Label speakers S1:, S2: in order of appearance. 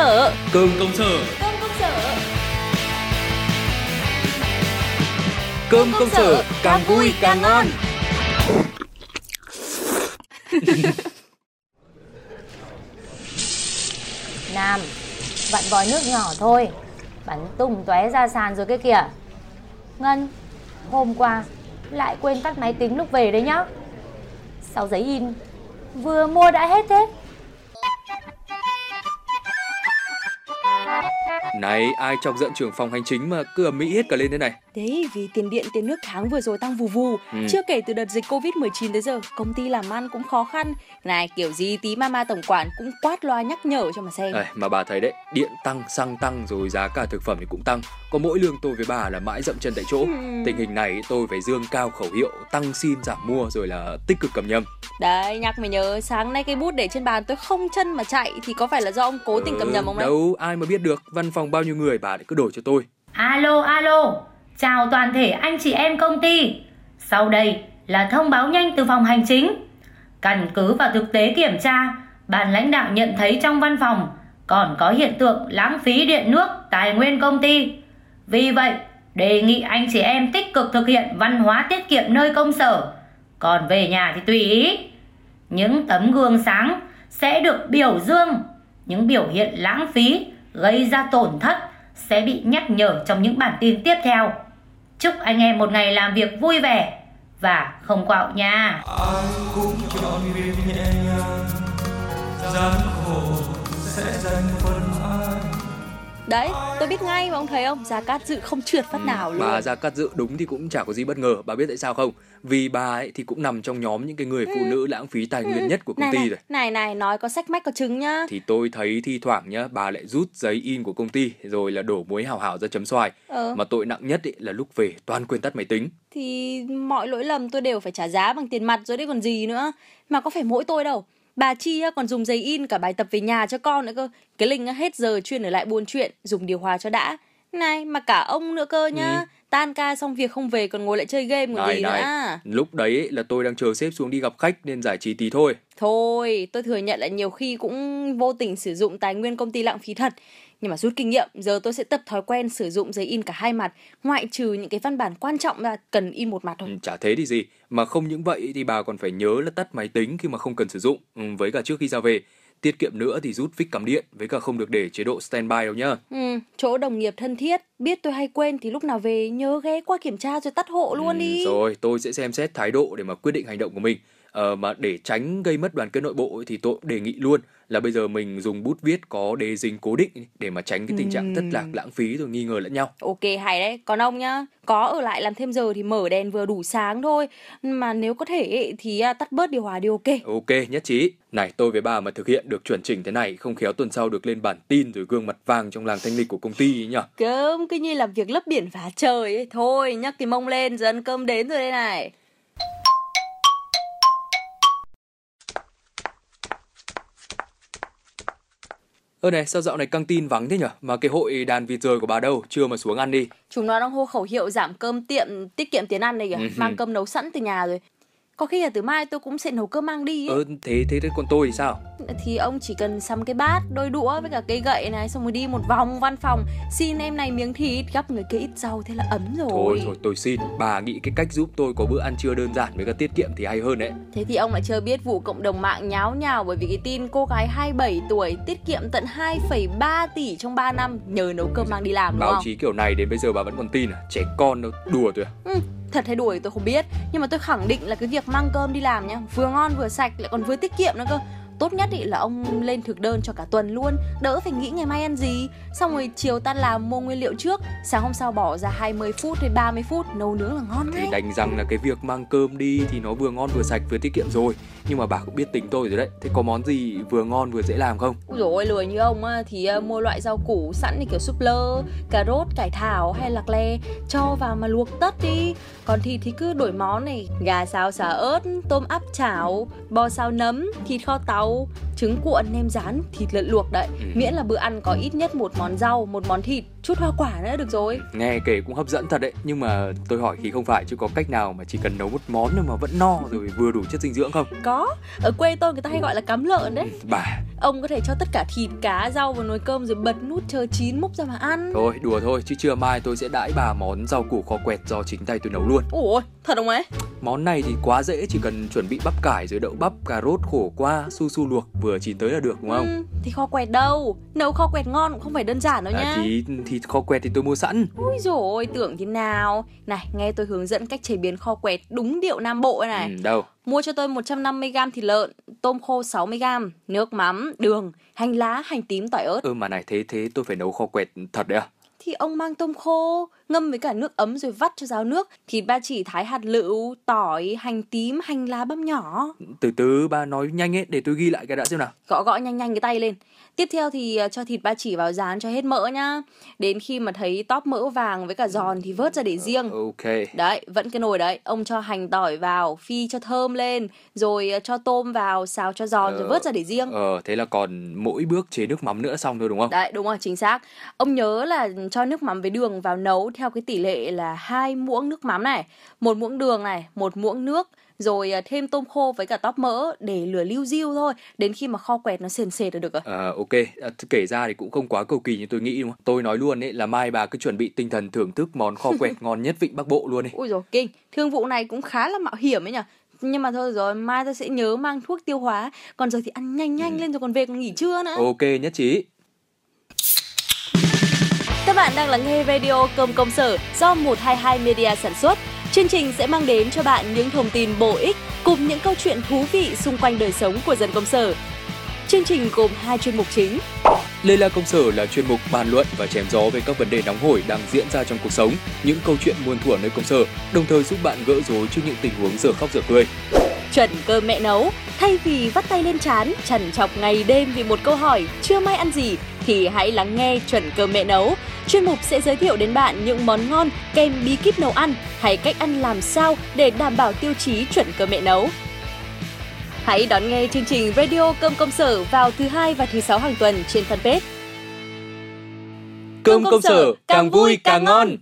S1: sở.
S2: Cơm công sở.
S1: Cơm công sở.
S2: Cơm công sở càng vui càng ngon.
S3: Nam, vặn vòi nước nhỏ thôi Bắn tung tóe ra sàn rồi cái kìa Ngân, hôm qua lại quên tắt máy tính lúc về đấy nhá Sao giấy in Vừa mua đã hết thế
S2: Này, ai chọc giận trưởng phòng hành chính mà cứ ầm mỹ hết cả lên thế này.
S1: Đấy, vì tiền điện, tiền nước tháng vừa rồi tăng vù vù.
S2: Ừ.
S1: Chưa kể từ đợt dịch Covid-19 tới giờ, công ty làm ăn cũng khó khăn. Này, kiểu gì tí mama tổng quản cũng quát loa nhắc nhở cho mà xem.
S2: Này, mà bà thấy đấy, điện tăng, xăng tăng rồi giá cả thực phẩm thì cũng tăng. Có mỗi lương tôi với bà là mãi dậm chân tại chỗ.
S1: Hmm.
S2: Tình hình này tôi phải dương cao khẩu hiệu tăng xin giảm mua rồi là tích cực cầm nhầm.
S1: Đấy, nhắc mày nhớ, sáng nay cái bút để trên bàn tôi không chân mà chạy thì có phải là do ông cố tình cầm nhầm không đấy?
S2: Ừ, Đâu, ai mà biết được, văn phòng bao nhiêu người bà lại cứ đổi cho tôi.
S3: Alo, alo. Chào toàn thể anh chị em công ty. Sau đây là thông báo nhanh từ phòng hành chính. Căn cứ vào thực tế kiểm tra Ban lãnh đạo nhận thấy trong văn phòng Còn có hiện tượng lãng phí điện nước Tài nguyên công ty. Vì vậy đề nghị anh chị em tích cực thực hiện văn hóa tiết kiệm nơi công sở. Còn về nhà thì tùy ý. Những tấm gương sáng sẽ được biểu dương Những biểu hiện lãng phí gây ra tổn thất sẽ bị nhắc nhở trong những bản tin tiếp theo. Chúc anh em một ngày làm việc vui vẻ và không quạo nha.
S4: ai cũng chọn việc nhẹ nhàng
S1: Đấy, tôi biết ngay mà ông thấy không? Gia Cát Dự không trượt phát nào luôn.
S2: Bà ra cắt dự đúng thì cũng chả có gì bất ngờ, bà biết tại sao không? Vì bà ấy thì cũng nằm trong nhóm những cái người phụ nữ lãng phí tài nguyên nhất của công
S1: này,
S2: ty
S1: này,
S2: rồi.
S1: này này nói có sách mách có chứng nhá.
S2: Thì tôi thấy thi thoảng nhá, bà lại rút giấy in của công ty rồi là đổ muối hảo hảo ra chấm xoài.
S1: Ờ.
S2: Mà tội nặng nhất ý là lúc về toàn quên tắt máy tính.
S1: Thì mọi lỗi lầm tôi đều phải trả giá bằng tiền mặt rồi đấy còn gì nữa. Mà có phải mỗi tôi đâu. Bà Chi còn dùng giấy in cả bài tập về nhà cho con nữa cơ. Cái Linh hết giờ chuyên ở lại buôn chuyện, dùng điều hòa cho đã. Này, mà cả ông nữa cơ nhá.
S2: Ừ.
S1: Tan ca xong việc không về còn ngồi lại chơi game còn
S2: Này
S1: gì
S2: này,
S1: nữa.
S2: lúc đấy là tôi đang chờ sếp xuống đi gặp khách nên giải trí tí thôi.
S1: Thôi, tôi thừa nhận là nhiều khi cũng vô tình sử dụng tài nguyên công ty lãng phí thật. Nhưng mà rút kinh nghiệm, giờ tôi sẽ tập thói quen sử dụng giấy in cả hai mặt, ngoại trừ những cái văn bản quan trọng là cần in một mặt thôi.
S2: Ừ, Chả thế thì gì, mà không những vậy thì bà còn phải nhớ là tắt máy tính khi mà không cần sử dụng, ừ, với cả trước khi ra về. Tiết kiệm nữa thì rút vích cắm điện, với cả không được để chế độ standby đâu nhá.
S1: Ừ, chỗ đồng nghiệp thân thiết, biết tôi hay quên thì lúc nào về nhớ ghé qua kiểm tra rồi tắt hộ luôn
S2: Ừ,
S1: đi.
S2: Rồi, tôi sẽ xem xét thái độ để mà quyết định hành động của mình. Ờ, mà để tránh gây mất đoàn kết nội bộ thì tôi đề nghị luôn là bây giờ mình dùng bút viết có đế dính cố định để mà tránh cái tình trạng thất lạc lãng phí rồi nghi ngờ lẫn nhau.
S1: Ok hay đấy, còn ông nhá, có ở lại làm thêm giờ thì mở đèn vừa đủ sáng thôi. Mà nếu có thể thì à, tắt bớt điều hòa đi ok.
S2: Ok, nhất trí. Này, tôi với bà mà thực hiện được chuẩn chỉnh thế này, không khéo tuần sau được lên bản tin rồi gương mặt vàng trong làng thanh lịch của công ty ấy nhỉ?
S1: Cơm cứ như làm việc lấp biển phá trời ấy. Thôi, nhấc cái mông lên, giờ ăn cơm đến rồi đây này.
S2: Ơ này, sao dạo này căng tin vắng thế nhỉ? Mà cái hội đàn vịt rời của bà đâu? Chưa mà xuống ăn đi.
S1: Chúng nó đang hô khẩu hiệu giảm cơm tiệm, tiết kiệm tiền ăn đây kìa.
S2: Ừ.
S1: Mang cơm nấu sẵn từ nhà rồi. Có khi là từ mai tôi cũng sẽ nấu cơm mang đi ấy.
S2: Ờ, thế thế thế còn tôi thì sao?
S1: Thì ông chỉ cần xăm cái bát, đôi đũa với cả cây gậy này Xong rồi đi một vòng văn phòng Xin em này miếng thịt, gắp người kia ít rau Thế là ấm rồi
S2: Thôi thôi tôi xin, bà nghĩ cái cách giúp tôi có bữa ăn trưa đơn giản với cả tiết kiệm thì hay hơn đấy.
S1: Thế thì ông lại chưa biết vụ cộng đồng mạng nháo nhào Bởi vì cái tin cô gái 27 tuổi tiết kiệm tận 2,3 tỷ trong 3 năm Nhờ nấu cơm mang đi làm đúng
S2: Báo
S1: không?
S2: chí kiểu này đến bây giờ bà vẫn còn tin à? Trẻ con đâu, đùa thôi à?
S1: Ừ, thật hay đuổi tôi không biết. Nhưng mà tôi khẳng định là cái việc mang cơm đi làm nhá, Vừa ngon vừa sạch, lại còn vừa tiết kiệm nữa cơ. Tốt nhất ý là ông lên thực đơn cho cả tuần luôn. Đỡ phải nghĩ ngày mai ăn gì. Xong rồi chiều tan làm mua nguyên liệu trước. Sáng hôm sau bỏ ra 20 phút hay 30 phút Nấu nướng là ngon
S2: Thì
S1: ngay
S2: đành rằng là cái việc mang cơm đi thì nó vừa ngon vừa sạch vừa tiết kiệm rồi. Nhưng mà bà cũng biết tính tôi rồi đấy. Thế có món gì vừa ngon vừa dễ làm không?
S1: Ui dồi ôi, lười như ông á, thì à, mua loại rau củ sẵn như kiểu súp lơ, cà rốt, cải thảo hay lạc lè Cho vào mà luộc tất đi. Còn thịt thì cứ đổi món này. Gà xào xả ớt, tôm áp chảo, bò xào nấm, thịt kho tàu Trứng cuộn, nem rán, thịt lợn luộc đấy.
S2: Ừ.
S1: Miễn là bữa ăn có ít nhất một món rau, một món thịt, chút hoa quả nữa được rồi.
S2: Nghe kể cũng hấp dẫn thật đấy. Nhưng mà tôi hỏi thì không phải chứ có cách nào mà chỉ cần nấu một món thôi mà vẫn no rồi vừa đủ chất dinh dưỡng không?
S1: Có, ở quê tôi người ta hay gọi là cắm lợn đấy.
S2: Bà,
S1: Ông có thể cho tất cả thịt, cá, rau vào nồi cơm rồi bật nút chờ chín múc ra mà ăn.
S2: Thôi đùa thôi chứ trưa mai tôi sẽ đãi bà món rau củ kho quẹt do chính tay tôi nấu luôn.
S1: Ủa, thật không ấy?
S2: Món này thì quá dễ chỉ cần chuẩn bị bắp cải rồi đậu bắp, cà rốt, khổ qua, su su luộc vừa chín tới là được đúng không?
S1: Ừ, thì kho quẹt đâu? Nấu kho quẹt ngon cũng không phải đơn giản đâu nhá.
S2: À, thì thịt kho quẹt thì tôi mua sẵn.
S1: Ui dồi tưởng thế nào Này nghe tôi hướng dẫn cách chế biến kho quẹt đúng điệu Nam Bộ này
S2: Ừ, đâu?
S1: Mua cho tôi 150g thịt lợn, tôm khô 60g, nước mắm, đường, hành lá, hành tím, tỏi ớt
S2: Ơ mà này thế thế tôi phải nấu kho quẹt thật đấy à?
S1: Thì ông mang tôm khô, ngâm với cả nước ấm rồi vắt cho ráo nước Thịt ba chỉ thái hạt lựu, tỏi, hành tím, hành lá băm nhỏ
S2: Từ từ bà nói nhanh ấy để tôi ghi lại cái đã xem nào.
S1: Gõ gõ nhanh nhanh cái tay lên Tiếp theo thì ờ, cho thịt ba chỉ vào rán cho hết mỡ nhá Đến khi mà thấy tóp mỡ vàng với cả giòn thì vớt ra để riêng
S2: Ok.
S1: Đấy, vẫn cái nồi đấy, ông cho hành tỏi vào, phi cho thơm lên, rồi ờ, cho tôm vào, xào cho giòn rồi
S2: Ờ,
S1: vớt ra để riêng.
S2: Ờ thế là còn mỗi bước chế nước mắm nữa xong thôi đúng không?
S1: Đấy, đúng rồi, chính xác. Ông nhớ là cho nước mắm với đường vào nấu theo cái tỷ lệ là hai muỗng nước mắm này, một muỗng đường này, một muỗng nước, rồi ờ, thêm tôm khô với cả tóp mỡ để lửa lưu diêu thôi, đến khi mà kho quẹt nó sền sệt là được rồi.
S2: Ờ ok, à, kể ra thì cũng không quá cầu kỳ như tôi nghĩ đúng không? Tôi nói luôn ấy là mai bà cứ chuẩn bị tinh thần thưởng thức món kho quẹt ngon nhất vịnh Bắc Bộ luôn ấy.
S1: Ui rồi kinh, thương vụ này cũng khá là mạo hiểm ấy nhỉ. Nhưng mà thôi rồi, mai tôi sẽ nhớ mang thuốc tiêu hóa Còn giờ thì ăn nhanh nhanh lên rồi còn về còn nghỉ trưa nữa
S2: Ok nhất trí.
S1: Bạn đang lắng nghe radio Cơm Công Sở do 122 Media sản xuất. Chương trình sẽ mang đến cho bạn những thông tin bổ ích cùng những câu chuyện thú vị xung quanh đời sống của dân công sở. Chương trình gồm hai chuyên mục chính.
S2: Lê La Công Sở là chuyên mục bàn luận và chém gió về các vấn đề nóng hổi đang diễn ra trong cuộc sống, những câu chuyện muôn thuở nơi công sở, đồng thời giúp bạn gỡ rối trước những tình huống giờ khóc giờ cười.
S1: Chuẩn cơm mẹ nấu, thay vì vắt tay lên chán, trằn trọc ngày đêm vì một câu hỏi chưa may ăn gì thì hãy lắng nghe chuẩn cơm mẹ nấu. Chuyên mục sẽ giới thiệu đến bạn những món ngon kèm bí kíp nấu ăn hay cách ăn làm sao để đảm bảo tiêu chí chuẩn cơm mẹ nấu. Hãy đón nghe chương trình Radio Cơm Công Sở vào thứ hai và thứ sáu hàng tuần trên fanpage.
S2: Cơm công sở, càng vui càng ngon.